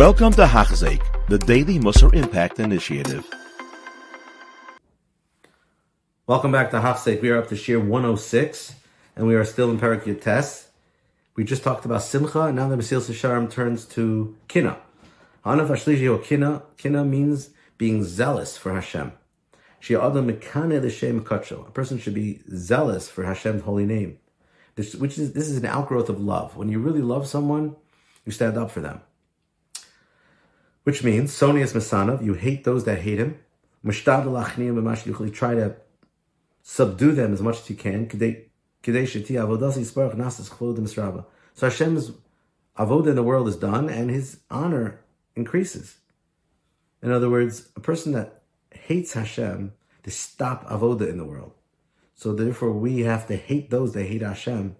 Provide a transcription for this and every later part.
Welcome to Hachzik, the Daily Musar Impact Initiative. Welcome back to Hachzik. We are up to Shir 106, and we are still in Parak Test. We just talked about Simcha, and now the Mesilas Yesharim turns to Kina. Hanaf Ashlishi or Kina. Kina means being zealous for Hashem. She adam mekane A person should be zealous for Hashem's holy name. This, which is this is an outgrowth of love. When you really love someone, you stand up for them. Which means Sonius Masanav, you hate those that hate him. Try to subdue them as much as you can. So Hashem's avodah in the world is done, and His honor increases. In other words, a person that hates Hashem, they stop avodah in the world. So therefore, we have to hate those that hate Hashem,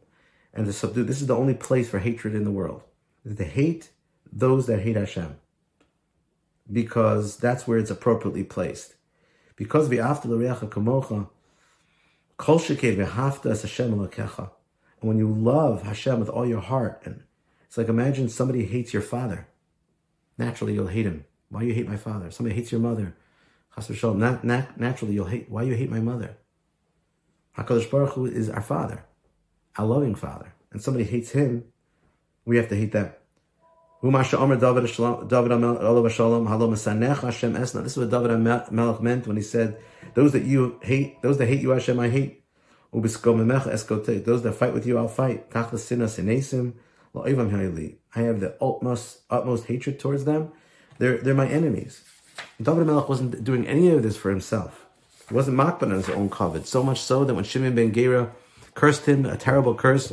and to subdue. This is the only place for hatred in the world. is To hate those that hate Hashem, because that's where it's appropriately placed. Because the reyacha kamocha, kol v'hafta as Hashem And when you love Hashem with all your heart, and it's like imagine somebody hates your father. Naturally, you'll hate him. Why you hate my father? Somebody hates your mother. Nat, nat, naturally, you'll hate. Why you hate my mother? Hakadosh Baruch Hu is our father, our loving father, and somebody hates him. We have to hate them. This is what David Melech meant when he said, "Those that you hate, those that hate you, Hashem, I hate. Those that fight with you, I'll fight. I have the utmost, utmost hatred towards them. They're, they're my enemies. David Melech wasn't doing any of this for himself. He wasn't makban on his own covet. So much so that when Shimon ben Gera cursed him, a terrible curse,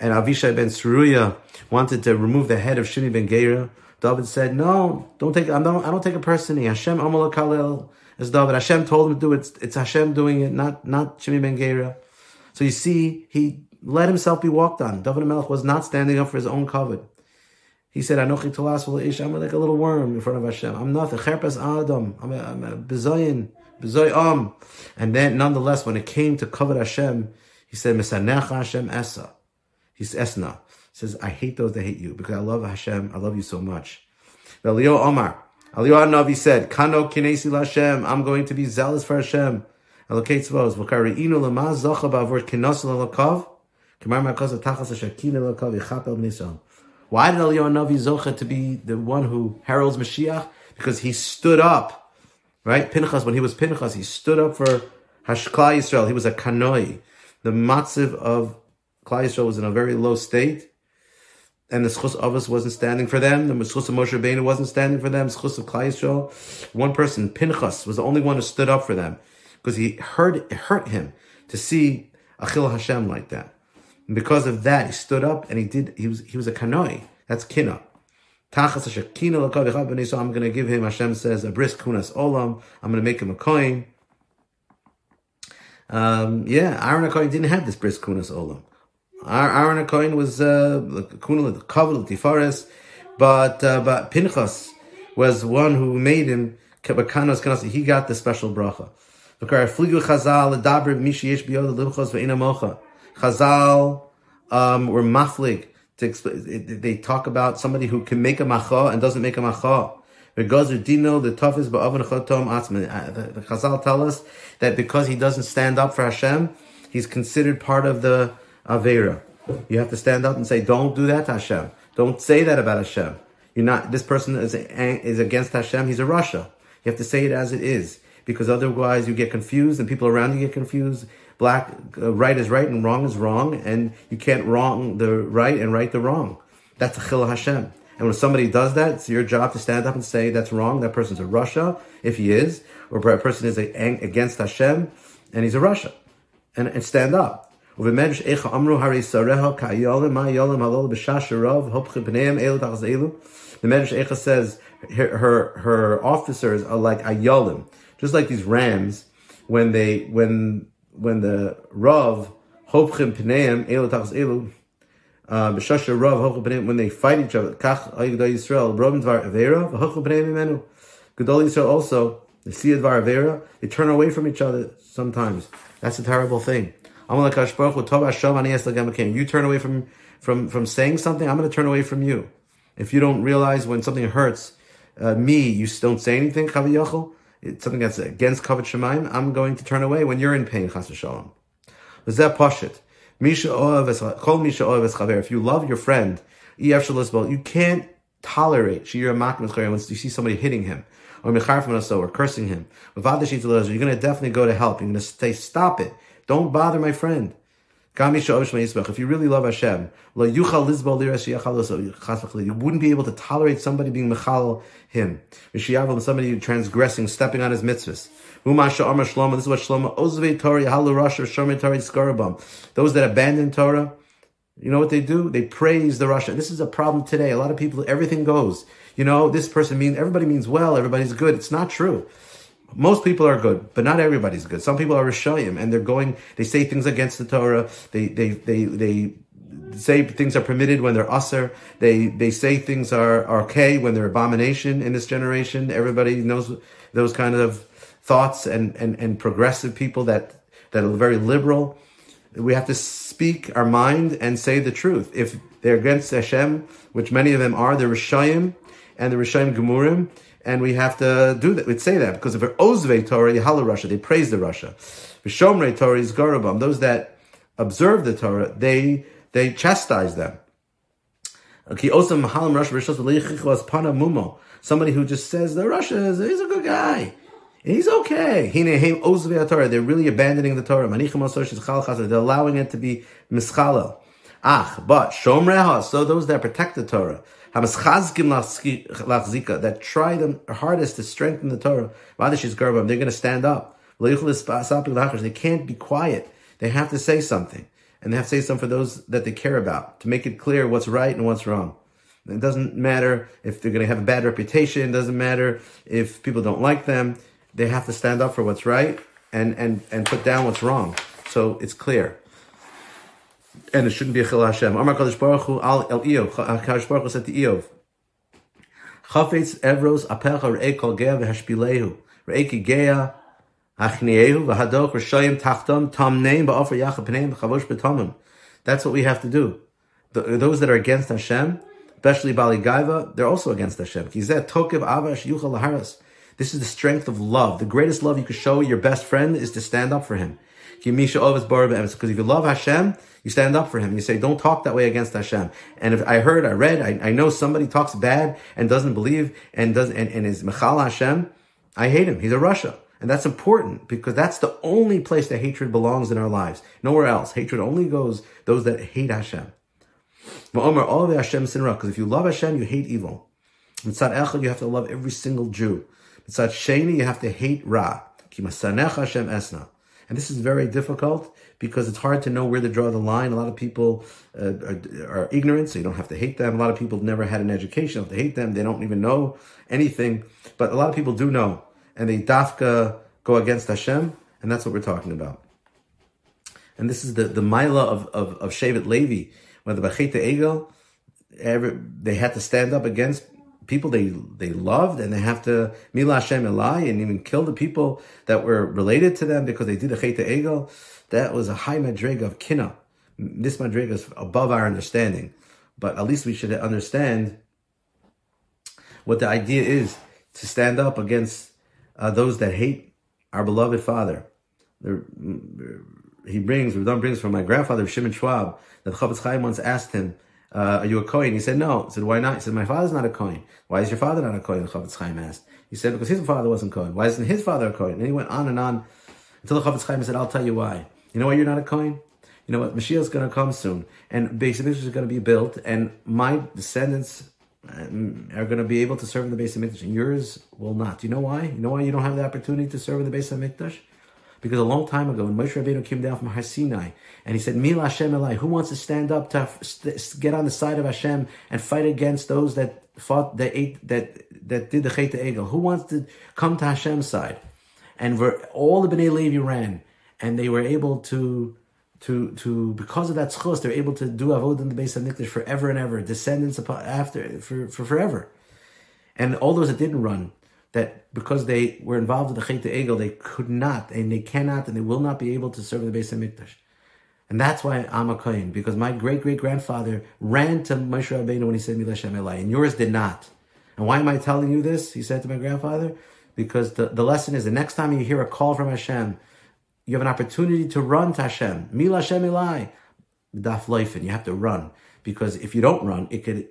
and Avishai ben Seruya wanted to remove the head of Shimon ben Gera, David said, "No, don't take. I don't. I don't take it personally. Hashem amal kalel as David. Hashem told him to do it. It's, it's Hashem doing it, not not Shimon ben Gera. So you see, he let himself be walked on. David Melech was not standing up for his own covet. He said, "Anochi tolas I'm like a little worm in front of Hashem. I'm nothing. Cherpas adam. I'm a, I'm a bezayin, bezoyam." And then, nonetheless, when it came to covet Hashem, he said, "Misanecha Hashem esa." He's esna. Says, "I hate those that hate you because I love Hashem. I love you so much." Elio Omar, Elio Navi said, "Kano kinesi Hashem. I'm going to be zealous for Hashem." Elokei tzvos v'kariinu lema zocha l'lakav yichapel nisam. Why did Eliyahu Navi Zocha to be the one who heralds Mashiach? Because he stood up, right? Pinchas, when he was Pinchas, he stood up for Hashklai Yisrael. He was a kanoi. The matziv of Klai Yisrael was in a very low state, and the schus us wasn't standing for them. The schus of Moshe Rabbeinu wasn't standing for them. Schus of Klai Yisrael, one person, Pinchas, was the only one who stood up for them because he heard it hurt him to see Achil Hashem like that. And because of that, he stood up and he did, he was, he was a kanoi. That's kina. Tachas I'm going to give him, Hashem says, a brisk kunas olam. I'm going to make him a coin. Um, yeah, Aaron HaKohen didn't have this brisk kunas olam. Aaron HaKohen was, uh, kunal, kaval, tifares, but, uh, but Pinchas was one who made him, he got the special bracha. Chazal um, were maflig to explain. They talk about somebody who can make a macha and doesn't make a macha. The toughest, uh, The Chazal tell us that because he doesn't stand up for Hashem, he's considered part of the Avera. You have to stand up and say, don't do that Hashem. Don't say that about Hashem. You're not, this person is, is against Hashem, he's a rasha. You have to say it as it is. Because otherwise you get confused and people around you get confused black uh, right is right and wrong is wrong, and you can't wrong the right and right the wrong. That's a chil Hashem. And when somebody does that, it's your job to stand up and say that's wrong. That person's a rasha, if he is, or a person is a, against Hashem, and he's a rasha, and, and stand up. The Medrash Echa says her, her, her officers are like ayolim, just like these rams when they when when the Rav Hopchim Pneim Elu Tachas Elu uh, B'Shasha Rav Hopchim Pneim when they fight each other Kach Ayigdal Yisrael Rovim Dvar Avera V'Hopchim Pneim Imenu. Gedol Yisrael also they see Dvar Avera they turn away from each other sometimes. That's a terrible thing you turn away from from from saying something I'm going to turn away from you If you don't realize when something hurts uh, me, you don't say anything, it's something that's against Kavod Shemaim, I'm going to turn away when you're in pain, Chas v'shalom. Zeh Pashit. If you love your friend, you can't tolerate when you see somebody hitting him or or cursing him. You're going to definitely go to help. You're going to say, stop it. Don't bother my friend. If you really love Hashem, you wouldn't be able to tolerate somebody being mechal him. Somebody transgressing, stepping on his mitzvahs. This is what Shlomo. Those that abandon Torah, you know what they do? They praise the rasha. This is a problem today. A lot of people, everything goes. You know, this person means everybody means well, everybody's good. It's not true. Most people are good, but not everybody's good. Some people are Rishayim and they're going, they say things against the Torah. They, they, they, they say things are permitted when they're assur. They, they say things are, are okay when they're abomination in this generation. Everybody knows those kind of thoughts and, and, and progressive people that, that are very liberal. We have to speak our mind and say the truth. If they're against Hashem, which many of them are, they're Rishayim and the Rishayim Gemurim, and we have to do that. We'd say that because if Ozve Torah, Yahala rasha, they praise the rasha. Vishomre Torah is Garabam. Those that observe the Torah, they they chastise them. Somebody who just says the rasha is he's a good guy. He's okay. They're really abandoning the Torah. They're allowing it to be mischalel. Ach, but shomreha, so those that protect the Torah, that try the hardest to strengthen the Torah, they're going to stand up. They can't be quiet. They have to say something. And they have to say something for those that they care about to make it clear what's right and what's wrong. It doesn't matter if they're going to have a bad reputation. It doesn't matter if people don't like them. They have to stand up for what's right and, and, and put down what's wrong. So it's clear and it shouldn't be a chil Hashem. Amar Kadosh Baruch Hu al el Eov. Uh, Kadosh Baruch Hu said to Chafetz evros apelcha re'ei kol ki gea achniehu v'hadoch r'shoyim tachtom tamneim ba'ofer b'tomim. That's what we have to do. The, those that are against Hashem, especially Bali Gaiva, they're also against Hashem. Kizet tokev avash yuchal laharas. This is the strength of love. The greatest love you could show your best friend is to stand up for him. Because if you love Hashem, you stand up for him. You say, don't talk that way against Hashem. And if I heard, I read, I, I know somebody talks bad and doesn't believe and does and, and is Mechal Hashem, I hate him. He's a rasha. And that's important because that's the only place that hatred belongs in our lives. Nowhere else. Hatred only goes those that hate Hashem. Because if you love Hashem, you hate evil. Mitzad Echad, you have to love every single Jew. Mitzad Sheni, you have to hate Ra. Hashem esna. And this is very difficult because it's hard to know where to draw the line. A lot of people uh, are, are, ignorant, so you don't have to hate them. A lot of people never had an education. You hate them. They don't even know anything. But a lot of people do know. And they dafka go against Hashem. And that's what we're talking about. And this is the, the Mila of, of, of Shevet Levi. When the Bacheta Egel, they had to stand up against people they they loved, and they have to mila Hashem Elai and even kill the people that were related to them because they did a chayta ego. That was a high madrig of kina. This madrig is above our understanding, but at least we should understand what the idea is to stand up against uh, those that hate our beloved Father. he brings, Radan brings from my grandfather Shimon Schwab that Chofetz Chaim once asked him uh, are you a Kohen? He said, no. He said, why not? He said, my father's not a Kohen. Why is your father not a Kohen? The Chofetz Chaim asked. He said, because his father wasn't Kohen. Why isn't his father a Kohen? And he went on and on until the Chofetz Chaim said, I'll tell you why. You know why you're not a Kohen? You know what? Mashiach is going to come soon. And Beis Hamikdash is going to be built. And my descendants um, are going to be able to serve in the Beis Hamikdash. And yours will not. You know why? You know why you don't have the opportunity to serve in the Beis Hamikdash? Because a long time ago, when Moshe Rabbeinu came down from Har Sinai, and he said, Mil Hashem Elai, who wants to stand up to get on the side of Hashem and fight against those that fought, that ate, that, that did the Chet Egel? Who wants to come to Hashem's side? And where all the Bnei Levi ran, and they were able to, to, to, because of that schus, they're able to do Avod in the Beis Hamikdash forever and ever, descendants upon after, for, for forever. And all those that didn't run, that because they were involved with the Chet Egel, they could not, and they cannot, and they will not be able to serve the Beis Hamikdash. And that's why I'm a Kohen, because my great great grandfather ran to Moshe Rabbeinu when he said Milah Shem Elai, and yours did not. And why am I telling you this? He said to my grandfather, because the, the lesson is the next time you hear a call from Hashem, you have an opportunity to run to Hashem. Milah Shem Elai, daf leifen. You have to run because if you don't run, it could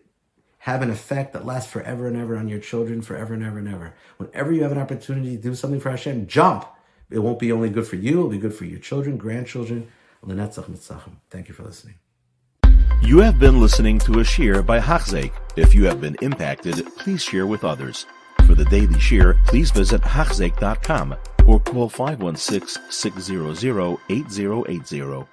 have an effect that lasts forever and ever on your children, forever and ever and ever. Whenever you have an opportunity to do something for Hashem, jump. It won't be only good for you; it'll be good for your children, grandchildren. Thank you for listening. You have been listening to a shear by Hachzeik. If you have been impacted, please share with others. For the daily shear, please visit Hachzeik.com or call 516 600 8080.